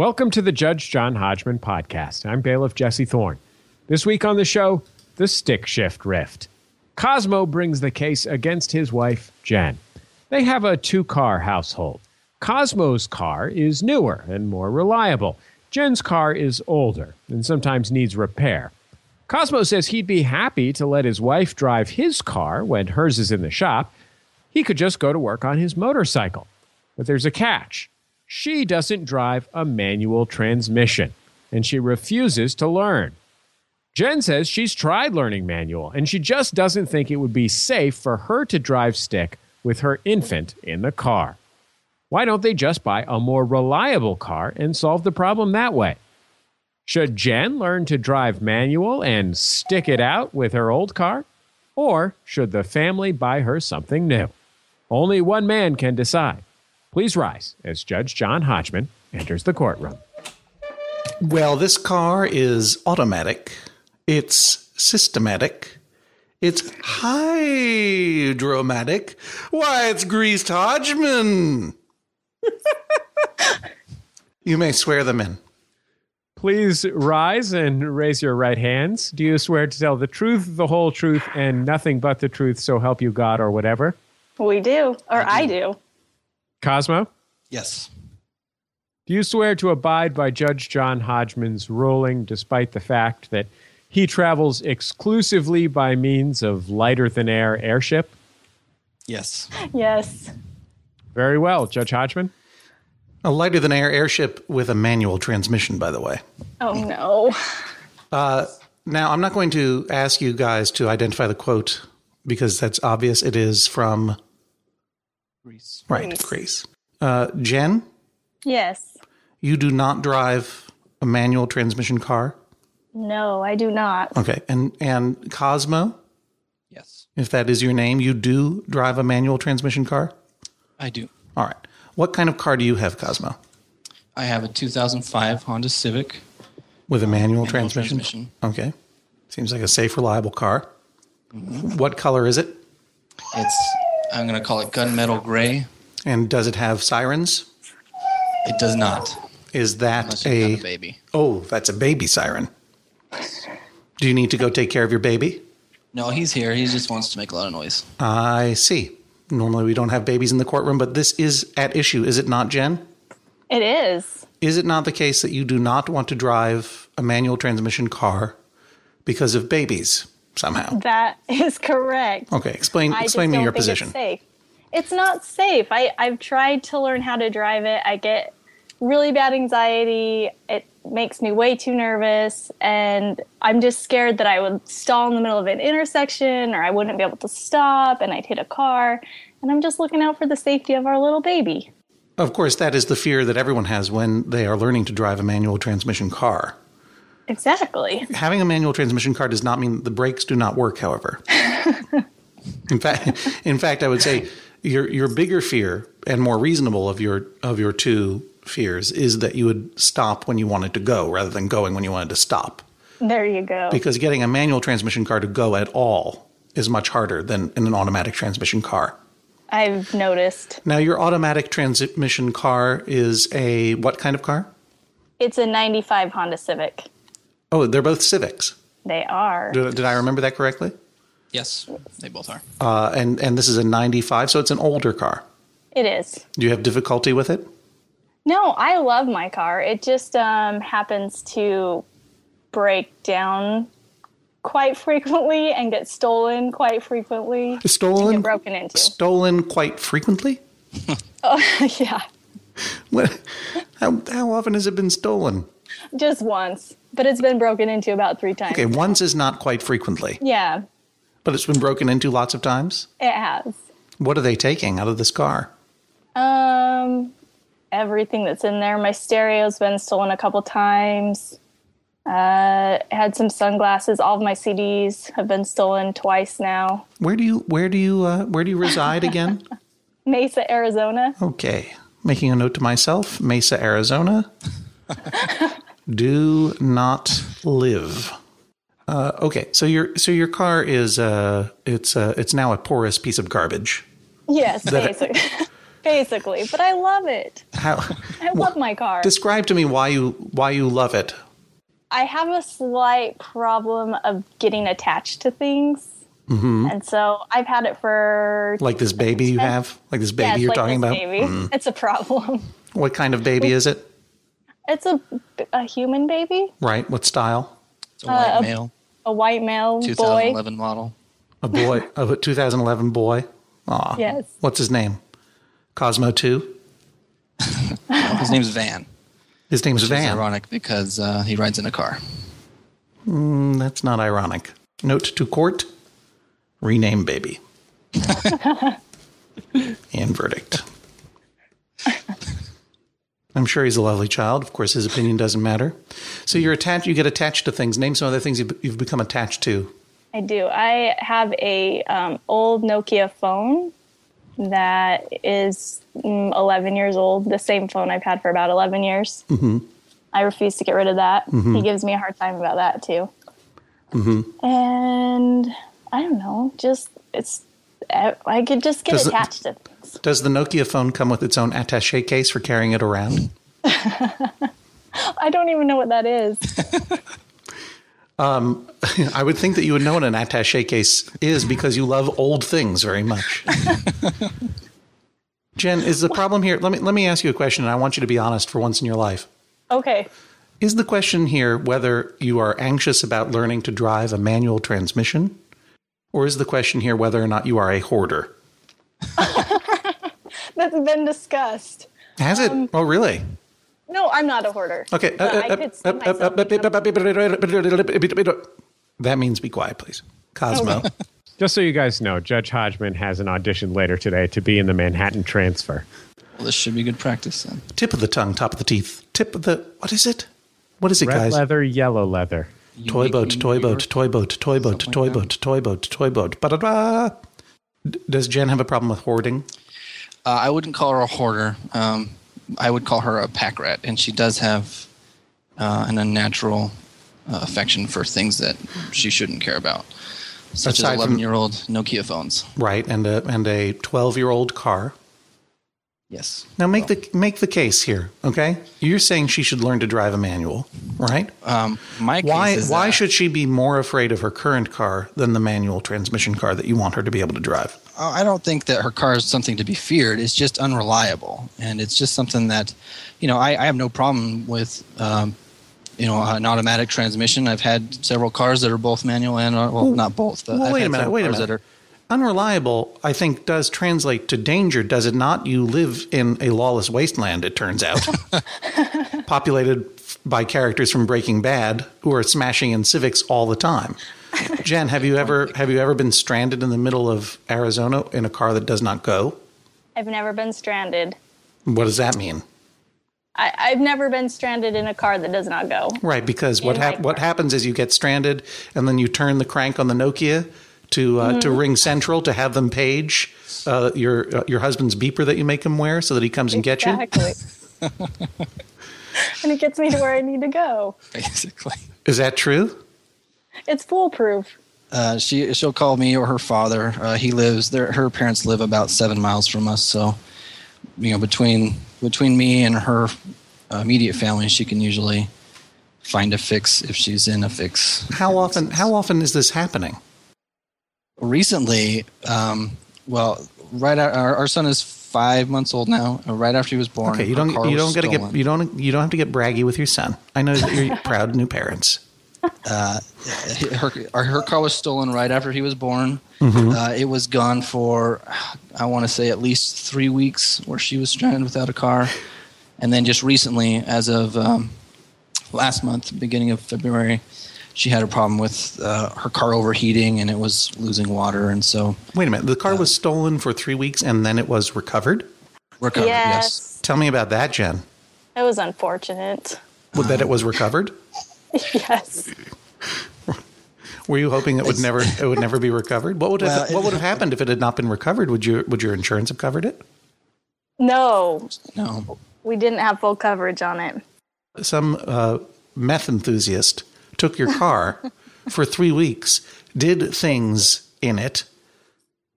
Welcome to the Judge John Hodgman podcast. I'm bailiff Jesse Thorne. This week on the show, the stick shift rift. Cosmo brings the case against his wife, Jen. They have a two car household. Cosmo's car is newer and more reliable. Jen's car is older and sometimes needs repair. Cosmo says he'd be happy to let his wife drive his car when hers is in the shop. He could just go to work on his motorcycle. But there's a catch. She doesn't drive a manual transmission, and she refuses to learn. Jen says she's tried learning manual, and she just doesn't think it would be safe for her to drive stick with her infant in the car. Why don't they just buy a more reliable car and solve the problem that way? Should Jen learn to drive manual and stick it out with her old car? Or should the family buy her something new? Only one man can decide. Please rise as Judge John Hodgman enters the courtroom. Well, this car is automatic. It's systematic. It's hydromatic. Why, it's greased Hodgman. you may swear them in. Please rise and raise your right hands. Do you swear to tell the truth, the whole truth, and nothing but the truth, so help you God or whatever? We do, or I do. Cosmo? Yes. Do you swear to abide by Judge John Hodgman's ruling despite the fact that he travels exclusively by means of lighter than air airship? Yes. Yes. Very well, Judge Hodgman. A lighter than air airship with a manual transmission, by the way. Oh no. Uh, Now, I'm not going to ask you guys to identify the quote because that's obvious. It is from, Grease. right, Grease. Grace. Uh, Jen, Yes. you do not drive a manual transmission car. No, I do not. Okay. And, and Cosmo, Yes. if that is your name, you do drive a manual transmission car? I do. All right. What kind of car do you have, Cosmo? I have a 2005 Honda Civic. With a manual, Manual transmission? transmission. Okay. Seems like a safe, reliable car. What color is it? It's I'm gonna call it gunmetal gray. And does it have sirens? It does not. Is that a, a baby. Oh, that's a baby siren. Do you need to go take care of your baby? No, he's here. He just wants to make a lot of noise. I see. Normally we don't have babies in the courtroom, but this is at issue, is it not, Jen? It is. Is it not the case that you do not want to drive a manual transmission car because of babies somehow? That is correct. Okay, explain I explain me your position. It's safe. It's not safe. I, I've tried to learn how to drive it. I get really bad anxiety. It makes me way too nervous. And I'm just scared that I would stall in the middle of an intersection or I wouldn't be able to stop and I'd hit a car. And I'm just looking out for the safety of our little baby. Of course, that is the fear that everyone has when they are learning to drive a manual transmission car. Exactly. Having a manual transmission car does not mean the brakes do not work, however. in fact, in fact, I would say your your bigger fear and more reasonable of your of your two fears is that you would stop when you wanted to go rather than going when you wanted to stop. There you go. Because getting a manual transmission car to go at all is much harder than in an automatic transmission car. I've noticed. Now, your automatic transmission car is a what kind of car? It's a 95 Honda Civic. Oh, they're both Civics. They are. Did, did I remember that correctly? Yes, they both are. Uh, and and this is a '95, so it's an older car. It is. Do you have difficulty with it? No, I love my car. It just um, happens to break down quite frequently and get stolen quite frequently. Stolen, Get broken into. stolen quite frequently. yeah, What? How how often has it been stolen? just once. But it's been broken into about three times. Okay, once is not quite frequently, Yeah, but it's been broken into lots of times. it has. What are they taking out of this car? Um, everything that's in there. My stereo's been stolen a couple times. Uh, had some sunglasses. All of my CDs have been stolen twice now. Where do you where do you uh, where do you reside again? Mesa, Arizona. Okay, making a note to myself: Mesa, Arizona. do not live. Uh, okay, so your so your car is uh it's uh it's now a porous piece of garbage. Yes, basically. basically. But I love it. How? I love my car. Describe to me why you why you love it. I have a slight problem of getting attached to things. And so I've had it for Like this baby you have, like this baby yeah, you're like talking about. Mm. It's a problem. What kind of baby is it? It's a, a human baby, Right? What style? It's a white Uh, male, a white male boy. 2011 model. A boy of a 2011 boy. Aw. Yes. What's his name? Cosmo Two. His name's Van. His name's Which is Van. ironic because uh, he rides in a car. Mm, that's not ironic. Note to court: rename baby. and verdict. I'm sure he's a lovely child. Of course, his opinion doesn't matter. So you're attached. You get attached to things. Name some other things you've, you've become attached to. I do. I have a um, old Nokia phone that is mm, 11 years old. The same phone I've had for about 11 years. Mm-hmm. I refuse to get rid of that. He gives me a hard time about that too. Mm-hmm. And I don't know. Just it's. I could just get Does it- attached to Does the Nokia phone come with its own attaché case for carrying it around? I don't even know what that is. Um, I would think that you would know what an attaché case is because you love old things very much. Jen, is the problem here? Let me let me ask you a question, and I want you to be honest for once in your life. Okay. Is the question here whether you are anxious about learning to drive a manual transmission, or is the question here whether or not you are a hoarder? That's been discussed. Has it? Um, oh, really? No, I'm not a hoarder. Okay. But uh, uh, I uh, could see myself becoming- That means be quiet, please. Cosmo. Just so you guys know, Judge Hodgman has an audition later today to be in the Manhattan Transfer. Well, this should be good practice then. Tip of the tongue, top of the teeth. Tip of the. What is it? What is it, Red guys? leather, yellow leather. Toy boat, toy boat, toy boat, toy boat, toy boat, toy boat, toy boat. Ba-da-da. Does Jen have a problem with hoarding? Uh, I wouldn't call her a hoarder. Um, I would call her a pack rat, and she does have uh, an unnatural uh, affection for things that she shouldn't care about, such Aside as 11-year-old Nokia phones. Right, and a and a twelve year old car. Yes. Now make the make the case here, okay? You're saying she should learn to drive a manual, right? Um, my case Why is why that- should she be more afraid of her current car than the manual transmission car that you want her to be able to drive? Uh, I don't think that her car is something to be feared. It's just unreliable, and it's just something that, you know, I, I have no problem with, um, you know, an automatic transmission. I've had several cars that are both manual and uh, well, not both, but Well, wait a minute, wait a minute. are. Unreliable, I think, does translate to danger, does it not? You live in a lawless wasteland, it turns out, populated by characters from Breaking Bad who are smashing in Civics all the time. Jen, have you ever have you ever been stranded in the middle of Arizona in a car that does not go? I've never been stranded. What does that mean? I, I've never been stranded in a car that does not go. Right, because what In my hap- what happens is you get stranded, and then you turn the crank on the Nokia to uh, Mm-hmm. to ring central to have them page uh, your uh, your husband's beeper that you make him wear so that he comes and gets you. And it gets me to where I need to go. Basically, Is that true? It's foolproof. uh, she she'll call me or her father. Uh, he lives there. Her parents live about seven miles from us, so you know between between me and her uh, immediate family, she can usually find a fix if she's in a fix. How often how often is this happening? recently, um, well, right our, our son is five months old now. uh, Right after he was born, Okay, you don't you don't got to get you don't you don't have to get braggy with your son. I know that you're proud new parents. Her, her her car was stolen right after he was born. Mm-hmm. Uh, it was gone for I want to say at least three weeks, where she was stranded without a car, and then just recently, as of um, last month, beginning of February, she had a problem with uh, her car overheating and it was losing water, and so Wait a minute, the car was stolen for three weeks and then it was recovered. recovered. Yes. yes. Tell me about that, Jen. It was unfortunate. Well, that it was recovered. yes. Were you hoping it would never it would never be recovered? What would have, Well, it- what would have happened if it had not been recovered? Would your would your insurance have covered it? No, No. we didn't have full coverage on it. Some uh, meth enthusiast took your car for three weeks, did things in it,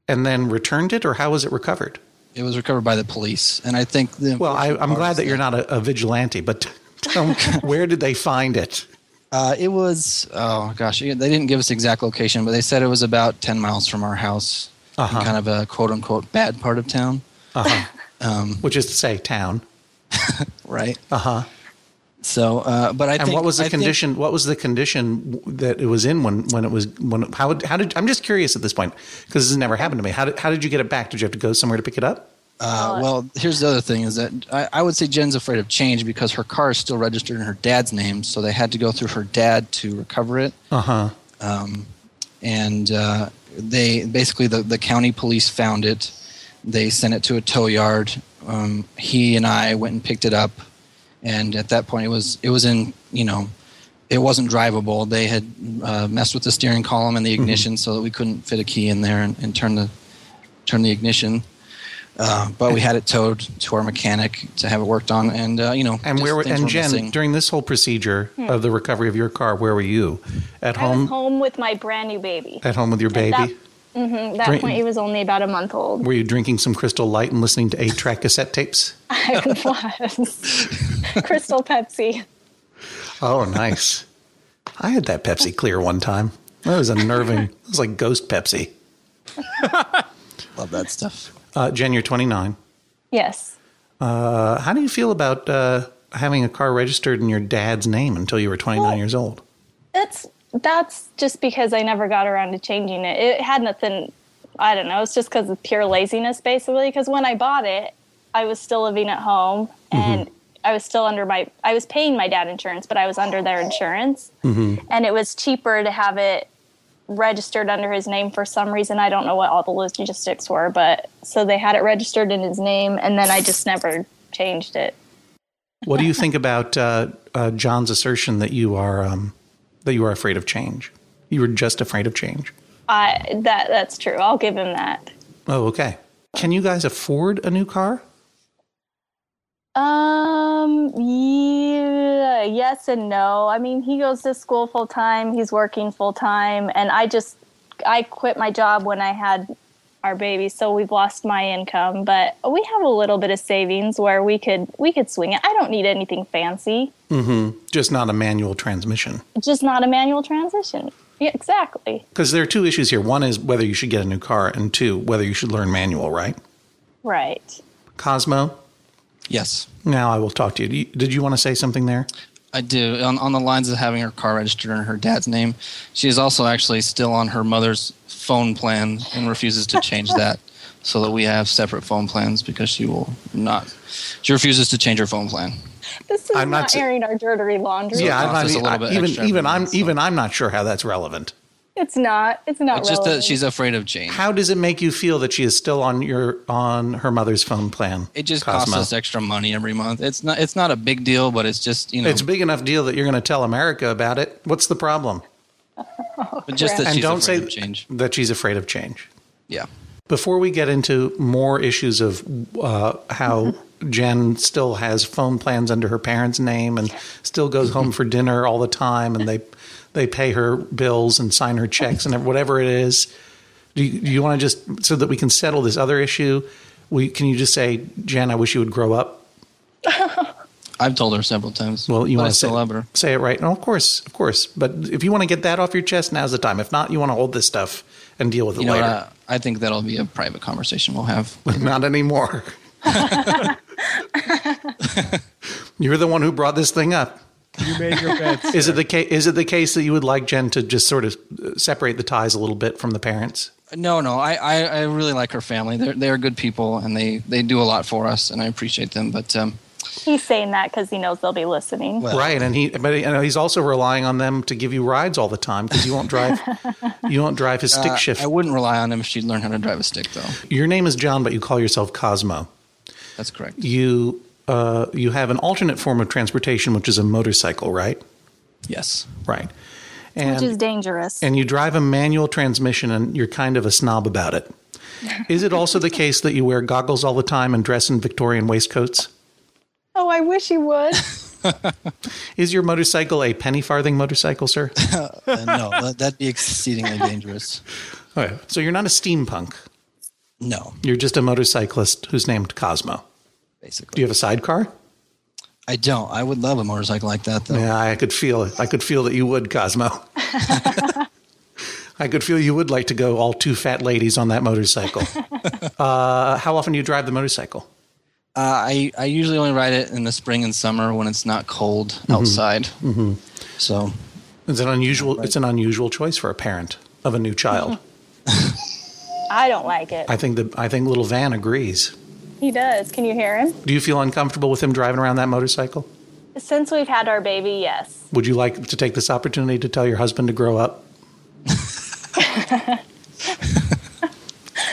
and then returned it, or how was it recovered? It was recovered by the police, and I think the Well, I, I'm glad is that you're not a, a vigilante, but tell me, where did they find it? Uh, it was oh gosh, they didn't give us the exact location, but they said it was about ten miles from our house, Uh-huh. in kind of a quote unquote bad part of town, Uh-huh. Which is to say, town. right? Uh huh. So, uh, but I And think what was the I think- condition? what was the condition that it was in when, when it was when? How how did? I'm just curious at this point because this has never happened to me. How did how did you get it back? Did you have to go somewhere to pick it up? Uh, well, here's the other thing: is that I, I would say Jen's afraid of change because her car is still registered in her dad's name, so they had to go through her dad to recover it. Uh huh. um, and uh, they basically the, the county police found it. They sent it to a tow yard. Um, he and I went and picked it up, and at that point, it was it was in you know, it wasn't drivable. They had uh, messed with the steering column and the ignition so that we couldn't fit a key in there and, and turn the turn the ignition. Uh, but we had it towed to our mechanic to have it worked on, and uh, you know, And where were, and were Jen missing. during this whole procedure of the recovery of your car, where were you? At I was home? home with my brand new baby. At home with your At baby? that- At that Drink- point, he was only about a month old. Were you drinking some Crystal Light and listening to eight track cassette tapes? I was. Crystal Pepsi. Oh, nice. I had that Pepsi Clear one time. That was unnerving. It was like Ghost Pepsi. love that stuff. Uh, Jen, you're 29. Yes. Uh, how do you feel about uh, having a car registered in your dad's name until you were 29 Well- years old? That's that's just because I never got around to changing it. It had nothing. I don't know. It's just because of pure laziness, basically. Because when I bought it, I was still living at home, and I was still under my. I was paying my dad insurance, but I was under their insurance, and it was cheaper to have it registered under his name for some reason. I don't know what all the logistics were, but so they had it registered in his name, and then I just never changed it. What do you think about uh, uh, John's assertion that you are um, that you are afraid of change? You were just afraid of change. I that that's true. I'll give him that. Oh, okay. Can you guys afford a new car? Um, yeah, yes and no. I mean, he goes to school full time, he's working full time, and I just I quit my job when I had our baby, so we've lost my income, but we have a little bit of savings where we could we could swing it. I don't need anything fancy. Mhm. Just not a manual transmission. Just not a manual transition. Yeah, exactly. Because there are two issues here. One is whether you should get a new car, and two, whether you should learn manual, right? Right. Cosmo, Yes. now I will talk to you- Did you want to say something there? I do. On, on the lines of having her car registered in her dad's name, she is also actually still on her mother's phone plan and refuses to change that so that we have separate phone plans because she will not. She refuses to change her phone plan. This is I'm not not, sa- airing our dirty laundry. yeah, it I'm not costs us a bit even even I'm so- even I'm not sure how that's relevant. It's not. It's not It's just that she's afraid of change. How does it make you feel that she is still on your on her mother's phone plan? It just Cosmo? costs us extra money every month. It's not. It's not a big deal, but it's just you know. It's a big enough deal that you're going to tell America about it. What's the problem? but just that and she's don't afraid say of change. that she's afraid of change. Yeah. Before we get into more issues of uh, how Jen still has phone plans under her parents' name and still goes home for dinner all the time, and they they pay her bills and sign her checks and whatever it is. Do you, do you want to just so that we can settle this other issue? We can you just say, Jen, I wish you would grow up. I've told her several times. Well, you want to say, love her. say it right. No, of course, of course. But if you want to get that off your chest, now's the time. If not, you want to hold this stuff and deal with it You know, later. what, I, I think that'll be a private conversation we'll have. Not anymore. You're the one who brought this thing up. You made your bets. Is it the case? Is it the case that you would like Jen to just sort of uh, separate the ties a little bit from the parents? No, no, I, I, I really like her family. They're they're good people, and they, they do a lot for us, and I appreciate them. But um, He's saying that because he knows they'll be listening. Well- right, and he, but you know, he's also relying on them to give you rides all the time because you won't drive. you won't drive his stick uh, shift. I wouldn't rely on him if she'd learn how to drive a stick, though. Your name is John, but you call yourself Cosmo. That's correct. You uh, you have an alternate form of transportation, which is a motorcycle, right? Yes. Right. And, which is dangerous. and you drive a manual transmission and you're kind of a snob about it. Is it also the case that you wear goggles all the time and dress in Victorian waistcoats? oh, I wish you would. Is your motorcycle a penny farthing motorcycle, sir? Uh, no, that, that'd be exceedingly dangerous. Okay. So you're not a steampunk. No, You're just a motorcyclist who's named Cosmo. Basically. Do you have a sidecar? I don't. I would love a motorcycle like that, though. Yeah, I could feel it. I could feel that you would, Cosmo. I could feel you would like to go all two fat ladies on that motorcycle. uh, how often do you drive the motorcycle? Uh, I I usually only ride it in the spring and summer when it's not cold outside. Mm-hmm. So It's an unusual. It's an unusual choice for a parent of a new child. I don't like it. I think the I think little Van agrees. He does. Can you hear him? Do you feel uncomfortable with him driving around that motorcycle? Since we've had our baby, yes. Would you like to take this opportunity to tell your husband to grow up?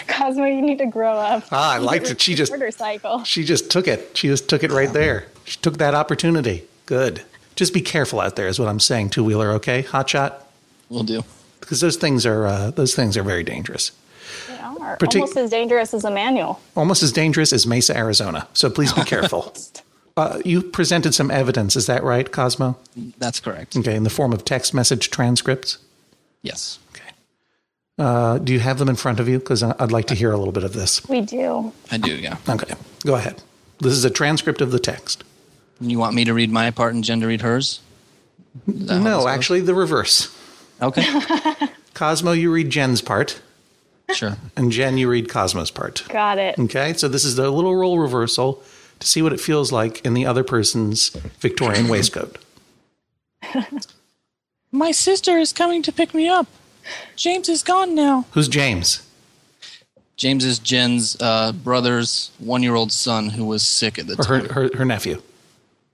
Cosmo, you need to grow up. Ah, I liked it. She just- of the motorcycle. She just took it. She just took it right there. She took that opportunity. Good. Just be careful out there, is what I'm saying. Two wheeler, okay? Hot shot, we'll do. because those things are uh, those things are very dangerous. They are Partic- almost as dangerous as a manual. Almost as dangerous as Mesa, Arizona. So please be careful. uh, you presented some evidence. Is that right, Cosmo? That's correct. Okay, in the form of text message transcripts. Yes. Okay. Uh, do you have them in front of you? Because I'd like to hear a little bit of this. We do. I do. Yeah. Okay, go ahead. This is a transcript of the text. You want me to read my part and Jen to read hers? Is that how this No, actually, the reverse. Okay. Cosmo, you read Jen's part, sure. and Jen, you read Cosmo's part. Got it. Okay, so this is the little role reversal to see what it feels like in the other person's Victorian waistcoat. My sister is coming to pick me up. James is gone now. Who's James? James is Jen's uh, brother's one-year-old son who was sick at the Or time. her, her, her nephew?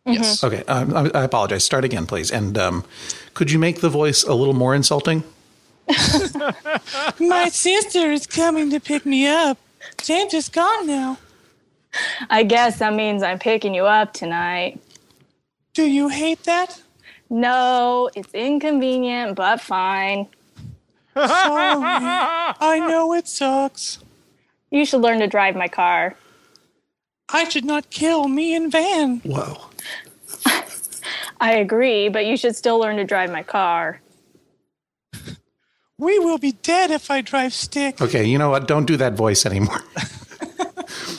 Yes. Okay, um, I, I apologize. Start again, please. And um, could you make the voice a little more insulting? My sister is coming to pick me up. James is gone now. I guess that means I'm picking you up tonight. Do you hate that? No, it's inconvenient, but fine. Sorry. I know it sucks. You should learn to drive my car. I should not kill me and Van. Whoa. I agree, but you should still learn to drive my car. We will be dead if I drive stick. Okay, you know what? Don't do that voice anymore.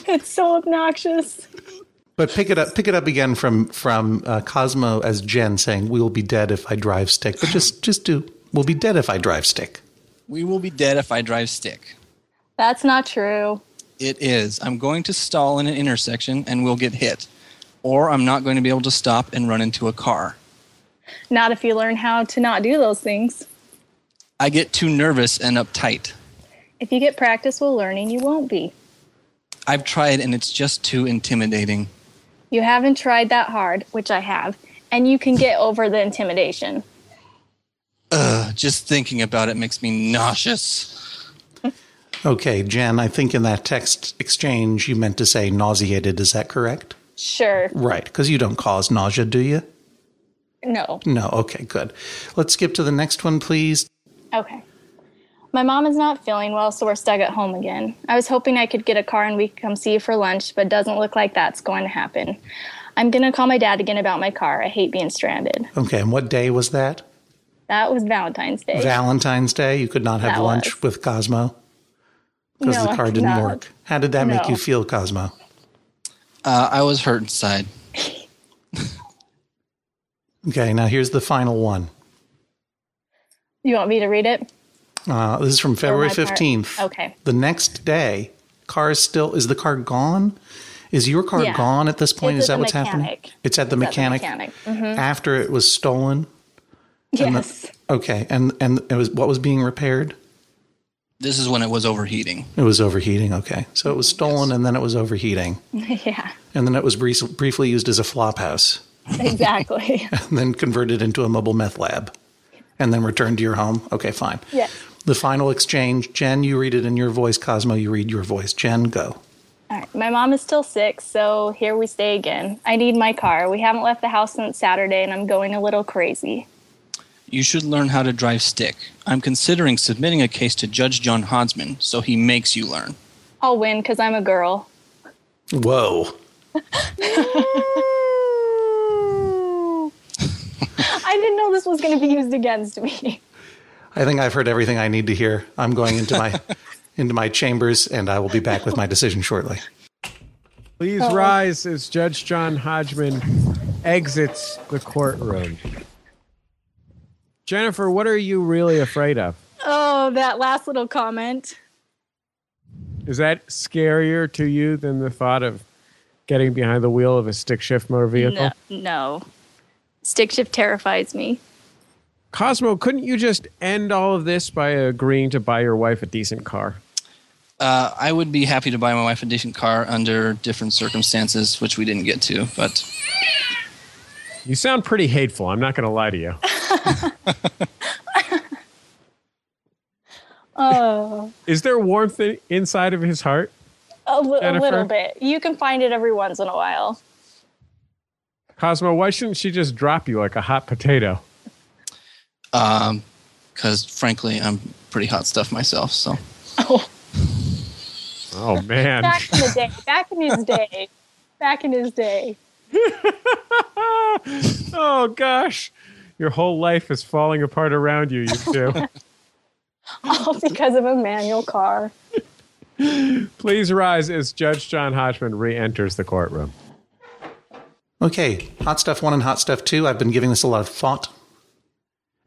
It's so obnoxious. But pick it up. Pick it up again from from uh, Cosmo as Jen saying, "We will be dead if I drive stick." But just just do. We'll be dead if I drive stick. We will be dead if I drive stick. That's not true. It is. I'm going to stall in an intersection and we'll get hit. Or I'm not going to be able to stop and run into a car. Not if you learn how to not do those things. I get too nervous and uptight. If you get practice with learning, you won't be. I've tried and it's just too intimidating. You haven't tried that hard, which I have, and you can get over the intimidation. Ugh, just thinking about it makes me nauseous. Okay, Jen. I think in that text exchange you meant to say nauseated. Is that correct? Sure. Right, because you don't cause nausea, do you? No. No. Okay, good. Let's skip to the next one, please. Okay. My mom is not feeling well, so we're stuck at home again. I was hoping I could get a car and we could come see you for lunch, but it doesn't look like that's going to happen. I'm going to call my dad again about my car. I hate being stranded. Okay, and what day was that? That was Valentine's Day. Valentine's Day. You could not have That lunch was. with Cosmo because No, the car didn't not. work. How did that make you feel, Cosmo? Uh, I was hurt inside. Okay, now here's the final one. You want me to read it? Uh, this is from February 15th. Okay. The next day, car is still, is the car gone? Is your car Yeah. gone at this point? It's is that the what's happening? It's at the It's at the mechanic, mechanic. Mhm. after it was stolen. And the- Yes. Okay, and and it was what was being repaired? This is when it was overheating. It was overheating. Okay, so it was stolen, and then it was overheating, yeah, and then it was brief, briefly used as a flop house, exactly. and then converted into a mobile meth lab, and then return to your home. Okay, fine. yes. The final exchange, Jen, you read it in your voice. Cosmo, you read your voice. Jen, go. All right. My mom is still sick, so here we stay again. I need my car. We haven't left the house since Saturday, and I'm going a little crazy. You should learn how to drive stick. I'm considering submitting a case to Judge John Hodgman so he makes you learn. I'll win because I'm a girl. Whoa. I didn't know this was going to be used against me. I think I've heard everything I need to hear. I'm going into my into my chambers, and I will be back with my decision shortly. Please oh. rise as Judge John Hodgman exits the courtroom. Jennifer, what are you really afraid of? Oh, that last little comment. Is that scarier to you than the thought of getting behind the wheel of a stick shift motor vehicle? No, no. Stick shift terrifies me. Cosmo, couldn't you just end all of this by agreeing to buy your wife a decent car? Uh, I would be happy to buy my wife a decent car under different circumstances, which we didn't get to. But You sound pretty hateful. I'm not going to lie to you. Oh, Is there warmth i- inside of his heart? a, li- a little bit. You can find it every once in a while. Cosmo, why shouldn't she just drop you like a hot potato? Um, because frankly, I'm pretty hot stuff myself. So Oh, Oh, man. back in the day. Back in his day. Back in his day. oh, gosh. Your whole life is falling apart around you, you two. All because of a manual car. Please rise as Judge John Hodgman re enters the courtroom. Okay, hot stuff one and hot stuff two. I've been giving this a lot of thought.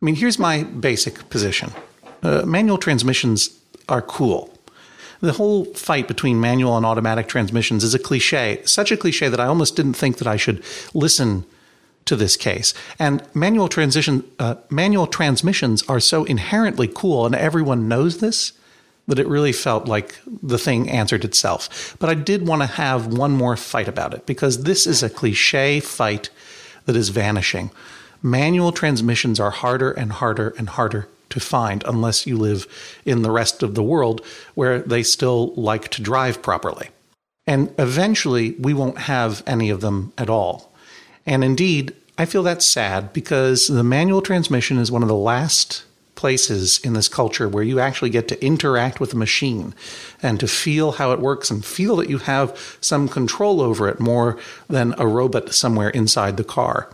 I mean, here's my basic position uh, manual transmissions are cool. The whole fight between manual and automatic transmissions is a cliche, such a cliche that I almost didn't think that I should listen to this case. And manual transition, uh, manual transmissions are so inherently cool, and everyone knows this that it really felt like the thing answered itself. But I did want to have one more fight about it because this is a cliche fight that is vanishing. Manual transmissions are harder and harder and harder to find unless you live in the rest of the world where they still like to drive properly. And eventually, we won't have any of them at all. And indeed, I feel that's sad because the manual transmission is one of the last places in this culture where you actually get to interact with a machine and to feel how it works and feel that you have some control over it more than a robot somewhere inside the car.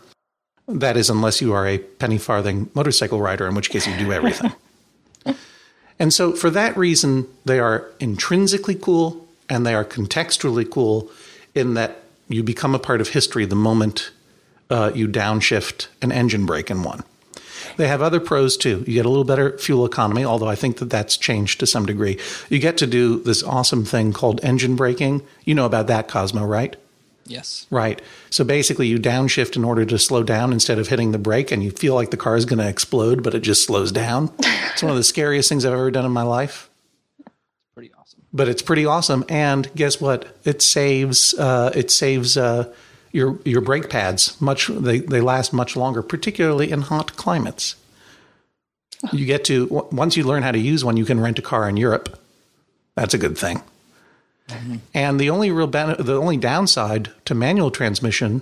That is, unless you are a penny farthing motorcycle rider, in which case you do everything. and so, for that reason, they are intrinsically cool and they are contextually cool in that you become a part of history the moment uh, you downshift an engine brake in one. They have other pros too. You get a little better fuel economy, although I think that that's changed to some degree. You get to do this awesome thing called engine braking. You know about that, Cosmo, right? yes, Right. So basically, you downshift in order to slow down instead of hitting the brake, and you feel like the car is going to explode, but it just slows down. It's one of the scariest things I've ever done in my life. It's pretty awesome. But it's pretty awesome, and guess what? It saves uh, it saves uh, your your brake pads much. They they last much longer, particularly in hot climates. You get to once you learn how to use one, you can rent a car in Europe. That's a good thing. And the only real ben- the only downside to manual transmission,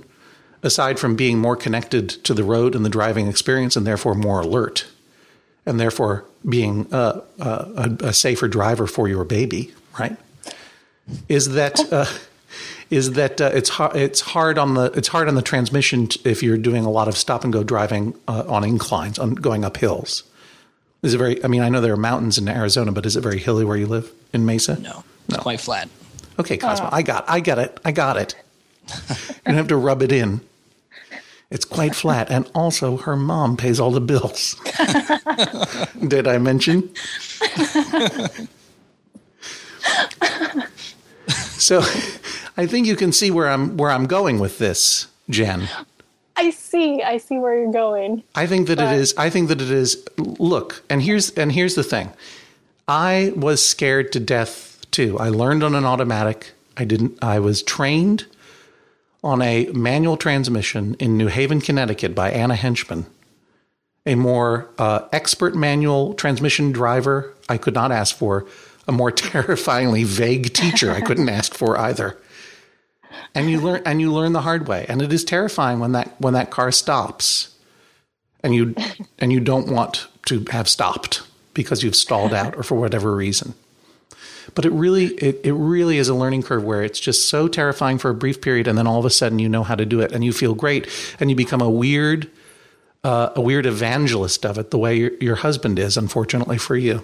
aside from being more connected to the road and the driving experience, and therefore more alert, and therefore being uh, uh, a, a safer driver for your baby, right? Is that uh, is that uh, it's hard it's hard on the it's hard on the transmission t- if you're doing a lot of stop and go driving uh, on inclines on going up hills. Is it very? I mean, I know there are mountains in Arizona, but is it very hilly where you live in Mesa? No, it's quite flat. Okay, Cosmo, I got, I got it, I got it. you don't have to rub it in. It's quite flat, and also her mom pays all the bills. Did I mention? so, I think you can see where I'm where I'm going with this, Jen. I see. I see where you're going. I think that it is. I think that it is. Look, and here's and here's the thing. I was scared to death too. I learned on an automatic. I didn't. I was trained on a manual transmission in New Haven, Connecticut, by Anna Henchman. A more uh, expert manual transmission driver I could not ask for. A more terrifyingly vague teacher I couldn't ask for either and you learn and you learn the hard way. And it is terrifying when that when that car stops and you and you don't want to have stopped because you've stalled out or for whatever reason. But it really it, it really is a learning curve where it's just so terrifying for a brief period and then all of a sudden you know how to do it and you feel great and you become a weird uh, a weird evangelist of it the way your, your husband is unfortunately for you.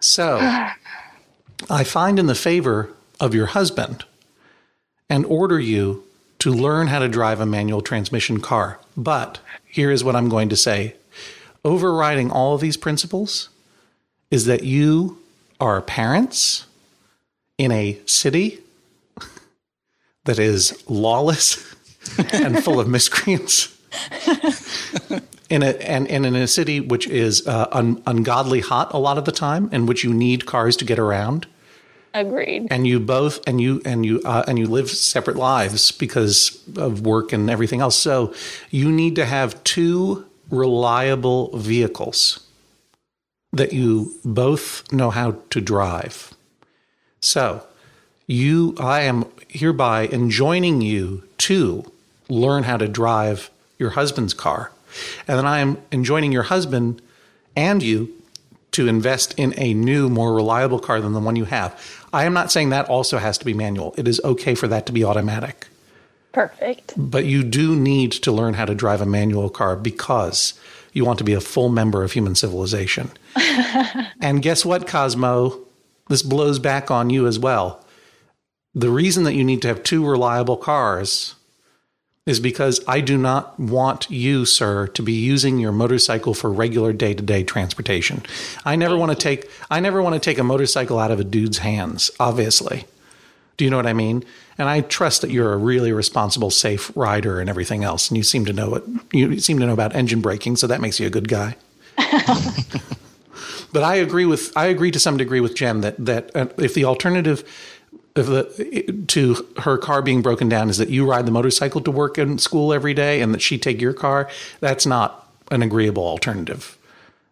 So, I find in the favor of your husband and order you to learn how to drive a manual transmission car. But here is what I'm going to say overriding all of these principles is that you are parents in a city that is lawless and full of miscreants. in a and, and in a city which is uh, un, ungodly hot a lot of the time, in which you need cars to get around, Agreed. and you both and you and you uh, and you live separate lives because of work and everything else. So you need to have two reliable vehicles that you both know how to drive. So you, I am hereby enjoining you to learn how to drive your husband's car, and then I am enjoining your husband and you to invest in a new, more reliable car than the one you have. I am not saying that also has to be manual. It is okay for that to be automatic. Perfect. But you do need to learn how to drive a manual car because you want to be a full member of human civilization. and guess what, Cosmo? This blows back on you as well. The reason that you need to have two reliable cars is because I do not want you, sir, to be using your motorcycle for regular day-to-day transportation. I never want to take I never want to take a motorcycle out of a dude's hands, obviously. Do you know what I mean? And I trust that you're a really responsible, safe rider and everything else. And you seem to know what you seem to know about engine braking, so that makes you a good guy. but I agree with I agree to some degree with Jen that that uh, if the alternative if the to her car being broken down is that you ride the motorcycle to work and school every day and that she take your car, that's not an agreeable alternative.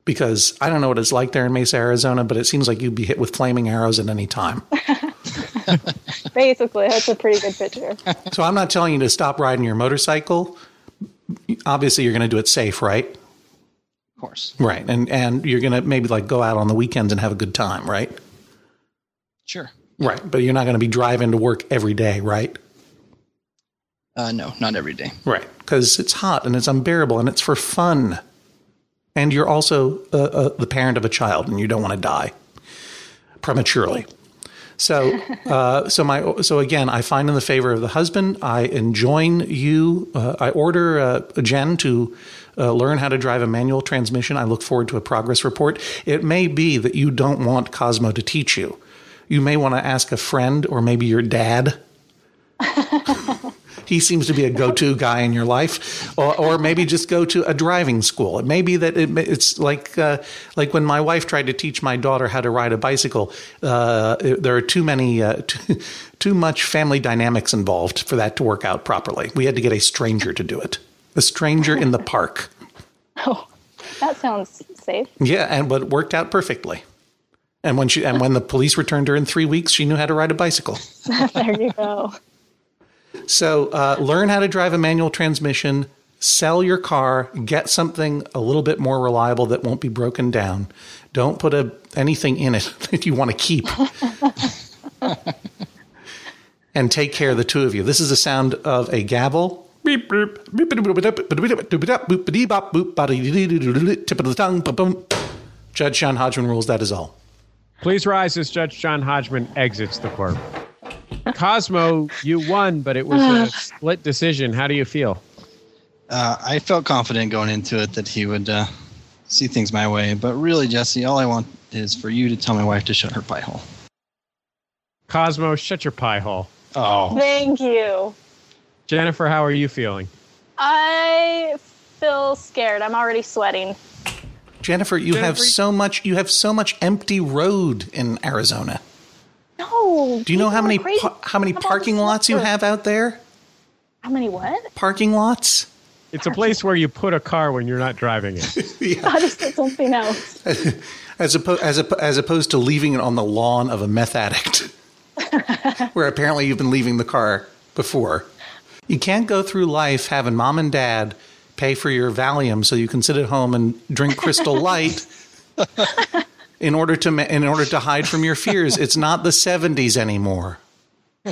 Because I don't know what it's like there in Mesa, Arizona, but it seems like you'd be hit with flaming arrows at any time. Basically, that's a pretty good picture. So I'm not telling you to stop riding your motorcycle. Obviously, you're going to do it safe, right? Of course. Right. And and you're going to maybe like go out on the weekends and have a good time, right? Sure. Right. But you're not going to be driving to work every day, right? Uh, no, not every day. Right. Because it's hot and it's unbearable and it's for fun. And you're also uh, uh, the parent of a child and you don't want to die prematurely. So, uh, so my, so again, I find in the favor of the husband. I enjoin you. Uh, I order uh, Jen to uh, learn how to drive a manual transmission. I look forward to a progress report. It may be that you don't want Cosmo to teach you. You may want to ask a friend or maybe your dad. he seems to be a go-to guy in your life, or, or maybe just go to a driving school. It may be that it, it's like uh, like when my wife tried to teach my daughter how to ride a bicycle. Uh, there are too many uh, too, too much family dynamics involved for that to work out properly. We had to get a stranger to do it, a stranger in the park. Oh, that sounds safe. Yeah, and but it worked out perfectly. And when she and when the police returned her in three weeks, she knew how to ride a bicycle. there you go. So uh, learn how to drive a manual transmission. Sell your car. Get something a little bit more reliable that won't be broken down. Don't put a, anything in it that you want to keep. and take care of the two of you. This is the sound of a gavel. Tip of the tongue. Judge John Hodgman rules. That is all. Please rise as Judge John Hodgman exits the court. Cosmo, you won, but it was a split decision. How do you feel? Uh, I felt confident going into it that he would uh, see things my way. But really, Jesse, all I want is for you to tell my wife to shut her pie hole. Cosmo, shut your pie hole. Oh. Thank you. Jennifer, how are you feeling? I feel scared. I'm already sweating. Jennifer, you have so much. You have so much empty road in Arizona. No. Do you know how many crazy par- how many about parking this lots you have out there? How many what? Parking lots. It's a place where you put a car when you're not driving it. I just said something else. as opposed as, oppo- as opposed to leaving it on the lawn of a meth addict, where apparently you've been leaving the car before. You can't go through life having mom and dad pay for your Valium so you can sit at home and drink Crystal Light in order to in order to hide from your fears. It's not the '70s anymore.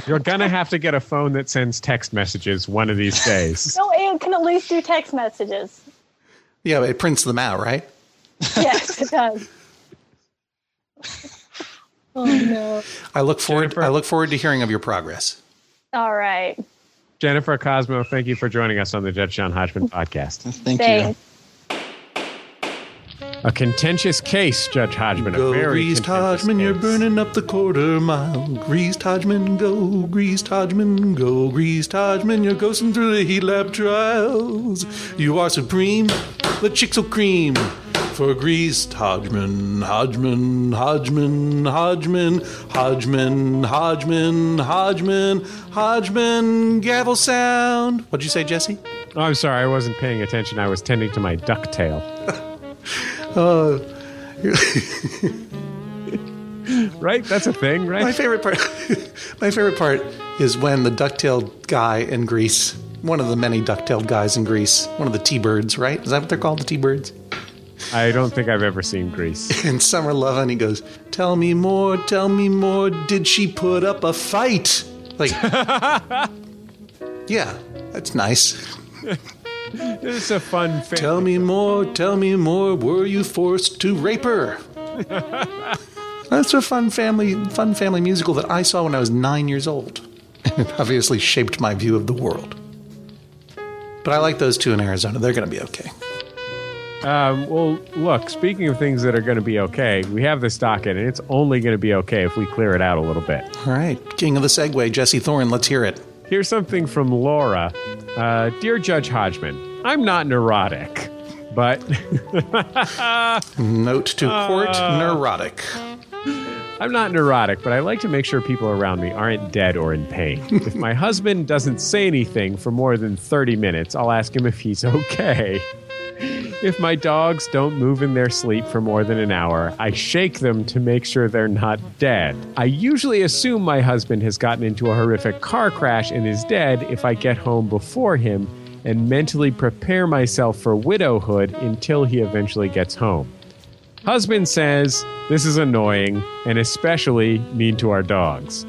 You're going to have to get a phone that sends text messages one of these days. No, it can at least do text messages. Yeah, it prints them out, right? Yes, it does. Oh no. I look forward. Jennifer? I look forward to hearing of your progress. All right. Jennifer Cosmo, thank you for joining us on the Judge John Hodgman podcast. Thank you. A contentious case, Judge Hodgman. Go a very greased contentious Hodgman, you're burning up the quarter mile. Greased Hodgman, go greased Hodgman, go greased Hodgman, you're ghosting through the heat lab trials. You are supreme, the chicks will cream. For greased Hodgman, Hodgman, Hodgman, Hodgman, Hodgman, Hodgman, Hodgman, Hodgman, gavel sound. What'd you say, Jesse? Oh, I'm sorry, I wasn't paying attention. I was tending to my ducktail. Uh, Right? That's a thing, right? My favorite part, my favorite part is when the duck-tailed guy in Grease, one of the many duck-tailed guys in Grease, one of the T-birds, right? Is that what they're called, the T-birds? I don't think I've ever seen Grease. In Summer Love, and he goes, "Tell me more, tell me more. Did she put up a fight?" Like, yeah, that's nice. It's a fun family. Tell me more, tell me more. Were you forced to rape her? That's a fun family, fun family musical that I saw when I was nine years old. It obviously shaped my view of the world. But I like those two in Arizona. They're going to be okay. Um, well, look, speaking of things that are going to be okay, we have this docket, and it's only going to be okay if we clear it out a little bit. All right, King of the Segway, Jesse Thorn. Let's hear it. Here's something from Laura. Uh, Dear Judge Hodgman, I'm not neurotic, but Note to court, neurotic. I'm not neurotic, but I like to make sure people around me aren't dead or in pain. if my husband doesn't say anything for more than 30 minutes, I'll ask him if he's okay. If my dogs don't move in their sleep for more than an hour, I shake them to make sure they're not dead. I usually assume my husband has gotten into a horrific car crash and is dead if I get home before him and mentally prepare myself for widowhood until he eventually gets home. Husband says this is annoying and especially mean to our dogs.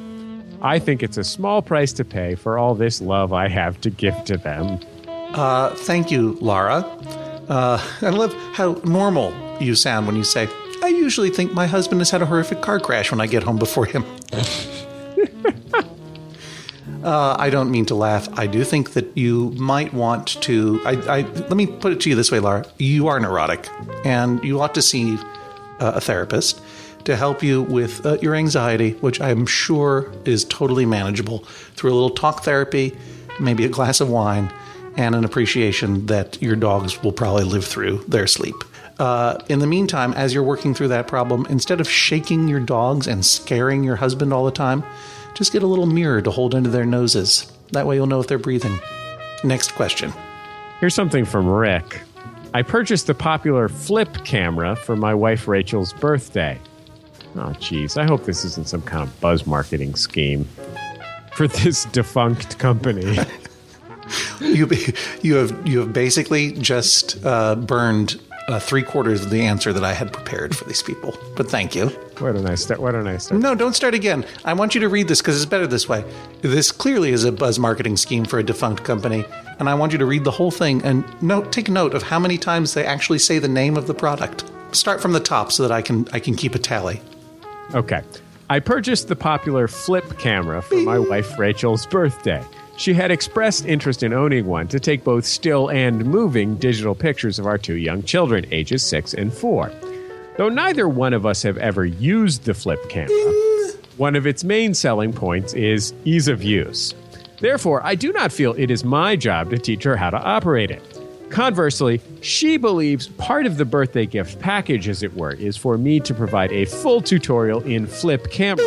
I think it's a small price to pay for all this love I have to give to them. Uh, thank you, Laura. Uh, I love how normal you sound when you say, I usually think my husband has had a horrific car crash when I get home before him. uh, I don't mean to laugh. I do think that you might want to. I, I, let me put it to you this way, Laura. You are neurotic, and you ought to see uh, a therapist to help you with uh, your anxiety, which I'm sure is totally manageable through a little talk therapy, maybe a glass of wine, and an appreciation that your dogs will probably live through their sleep. Uh, in the meantime, as you're working through that problem, instead of shaking your dogs and scaring your husband all the time, just get a little mirror to hold into their noses. That way you'll know if they're breathing. Next question. Here's something from Rick. I purchased the popular flip camera for my wife Rachel's birthday. Oh, geez. I hope this isn't some kind of buzz marketing scheme for this defunct company. You, you have you have basically just uh, burned uh, three quarters of the answer that I had prepared for these people. But thank you. what a nice start. What a nice start. No, don't start again. I want you to read this because it's better this way. This clearly is a buzz marketing scheme for a defunct company, and I want you to read the whole thing and note take note of how many times they actually say the name of the product. Start from the top so that I can I can keep a tally. Okay. I purchased the popular flip camera for my wife Rachel's birthday. She had expressed interest in owning one to take both still and moving digital pictures of our two young children, ages six and four. Though neither one of us have ever used the flip camera, one of its main selling points is ease of use. Therefore, I do not feel it is my job to teach her how to operate it. Conversely, she believes part of the birthday gift package, as it were, is for me to provide a full tutorial in flip camera,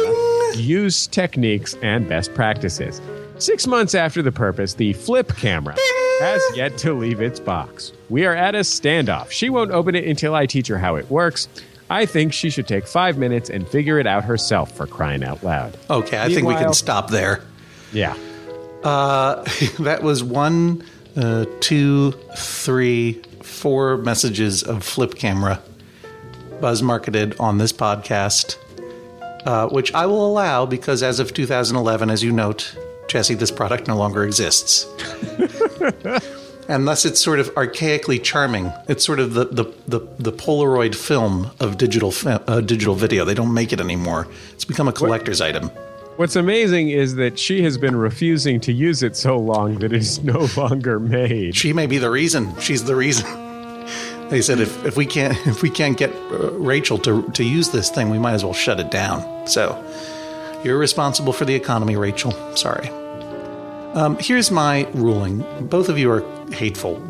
use techniques, and best practices. Six months after the purpose, the flip camera has yet to leave its box. We are at a standoff. She won't open it until I teach her how it works. I think she should take five minutes and figure it out herself for crying out loud. Okay, I think we can stop there. Yeah. Uh, that was one, uh, two, three, four messages of flip camera buzz marketed on this podcast, uh, which I will allow because as of 2011, as you note, Jesse, this product no longer exists. and thus it's sort of archaically charming. It's sort of the the, the, the Polaroid film of digital fi- uh, digital video. They don't make it anymore. It's become a collector's item. What's amazing is that she has been refusing to use it so long that it is no longer made. She may be the reason. She's the reason. They said if, if we can't if we can't get uh, Rachel to to use this thing, we might as well shut it down. So you're responsible for the economy, Rachel. Sorry. Um, here's my ruling. Both of you are hateful.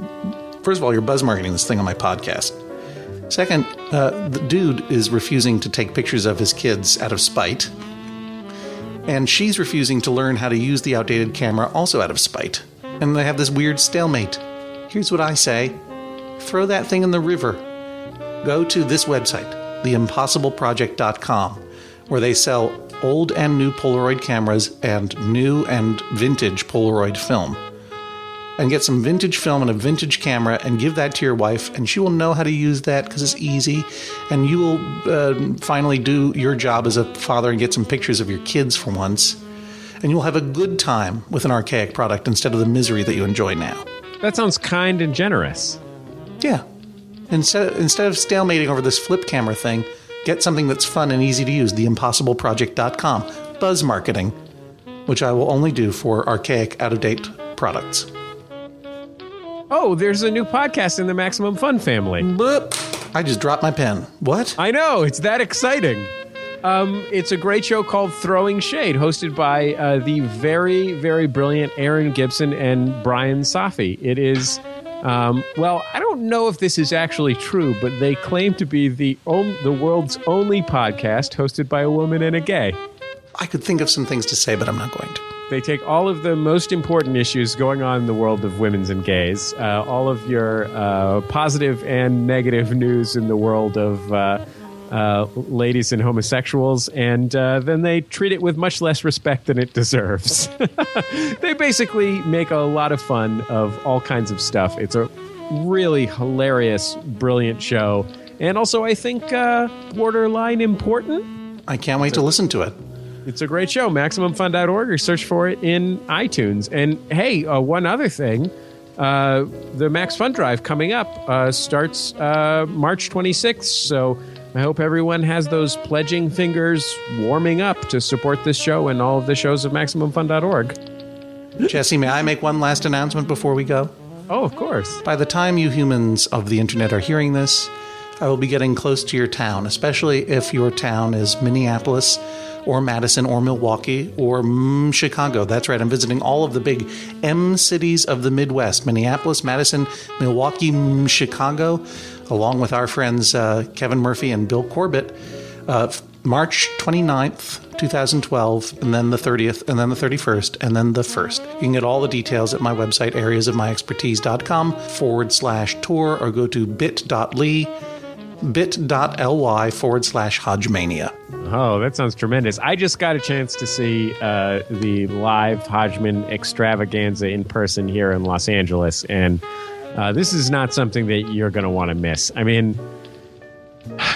First of all, you're buzz marketing this thing on my podcast. Second, uh, the dude is refusing to take pictures of his kids out of spite. And she's refusing to learn how to use the outdated camera also out of spite. And they have this weird stalemate. Here's what I say throw that thing in the river. Go to this website, theimpossibleproject.com, where they sell old and new Polaroid cameras and new and vintage Polaroid film. And get some vintage film and a vintage camera and give that to your wife, and she will know how to use that because it's easy. And you will uh, finally do your job as a father and get some pictures of your kids for once. And you will have a good time with an archaic product instead of the misery that you enjoy now. That sounds kind and generous. Yeah. Instead, instead of stalemating over this flip camera thing, get something that's fun and easy to use. TheImpossibleProject.com. Buzz marketing, which I will only do for archaic, out of date products. Oh, there's a new podcast in the Maximum Fun family. Bloop. I just dropped my pen. What? I know, it's that exciting. Um, it's a great show called Throwing Shade, hosted by uh, the very, very brilliant Erin Gibson and Brian Safi. It is, um, well, I don't know if this is actually true, but they claim to be the on- the world's only podcast hosted by a woman and a gay. I could think of some things to say, but I'm not going to. They take all of the most important issues going on in the world of women's and gays, uh, all of your uh, positive and negative news in the world of uh, uh, ladies and homosexuals, and uh, then they treat it with much less respect than it deserves. they basically make a lot of fun of all kinds of stuff. It's a really hilarious, brilliant show, and also I think uh, borderline important. I can't wait to listen to it. It's a great show. MaximumFun.org or search for it in iTunes. And hey, uh, one other thing. Uh, the Max Fun Drive coming up uh, starts uh, March 26th. So I hope everyone has those pledging fingers warming up to support this show and all of the shows of MaximumFun.org. Jesse, may I make one last announcement before we go? Oh, of course. By the time you humans of the internet are hearing this, I will be getting close to your town, especially if your town is Minneapolis or Madison or Milwaukee or mm, Chicago. That's right, I'm visiting all of the big M cities of the Midwest Minneapolis, Madison, Milwaukee, mm, Chicago, along with our friends uh, Kevin Murphy and Bill Corbett. Uh, March 29th, 2012, and then the 30th, and then the 31st, and then the 1st. You can get all the details at my website, areasofmyexpertise.com forward slash tour, or go to bit.ly bit.ly forward slash Hodgemania. Oh, that sounds tremendous. I just got a chance to see uh, the live Hodgman extravaganza in person here in Los Angeles, and uh, this is not something that you're going to want to miss. I mean,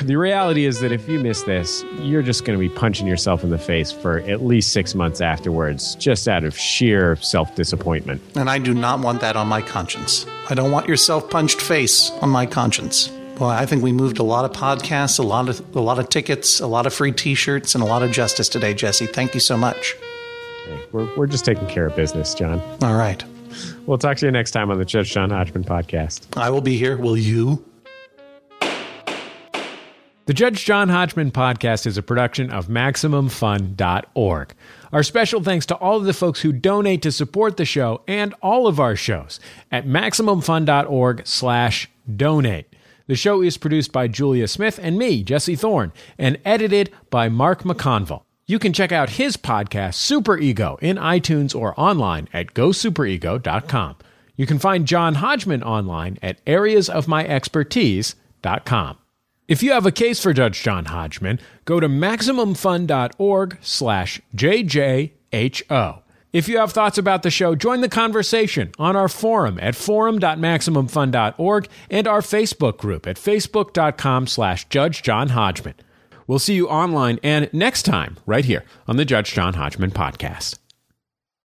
the reality is that if you miss this, you're just going to be punching yourself in the face for at least six months afterwards, just out of sheer self disappointment. And I do not want that on my conscience. I don't want your self punched face on my conscience. Well, I think we moved a lot of podcasts, a lot of a lot of tickets, a lot of free T-shirts, and a lot of justice today, Jesse. Thank you so much. Hey, we're, we're just taking care of business, John. All right. We'll talk to you next time on the Judge John Hodgman podcast. I will be here. Will you? The Judge John Hodgman podcast is a production of MaximumFun.org. Our special thanks to all of the folks who donate to support the show and all of our shows at MaximumFun.org slash donate. The show is produced by Julia Smith and me, Jesse Thorn, and edited by Mark McConville. You can check out his podcast, Super Ego, in iTunes or online at gosuperego.com. You can find John Hodgman online at areasofmyexpertise.com. If you have a case for Judge John Hodgman, go to MaximumFun.org slash JJHO. If you have thoughts about the show, join the conversation on our forum at forum.maximumfun.org and our Facebook group at facebook.com slash Judge John Hodgman. We'll see you online and next time right here on the Judge John Hodgman podcast.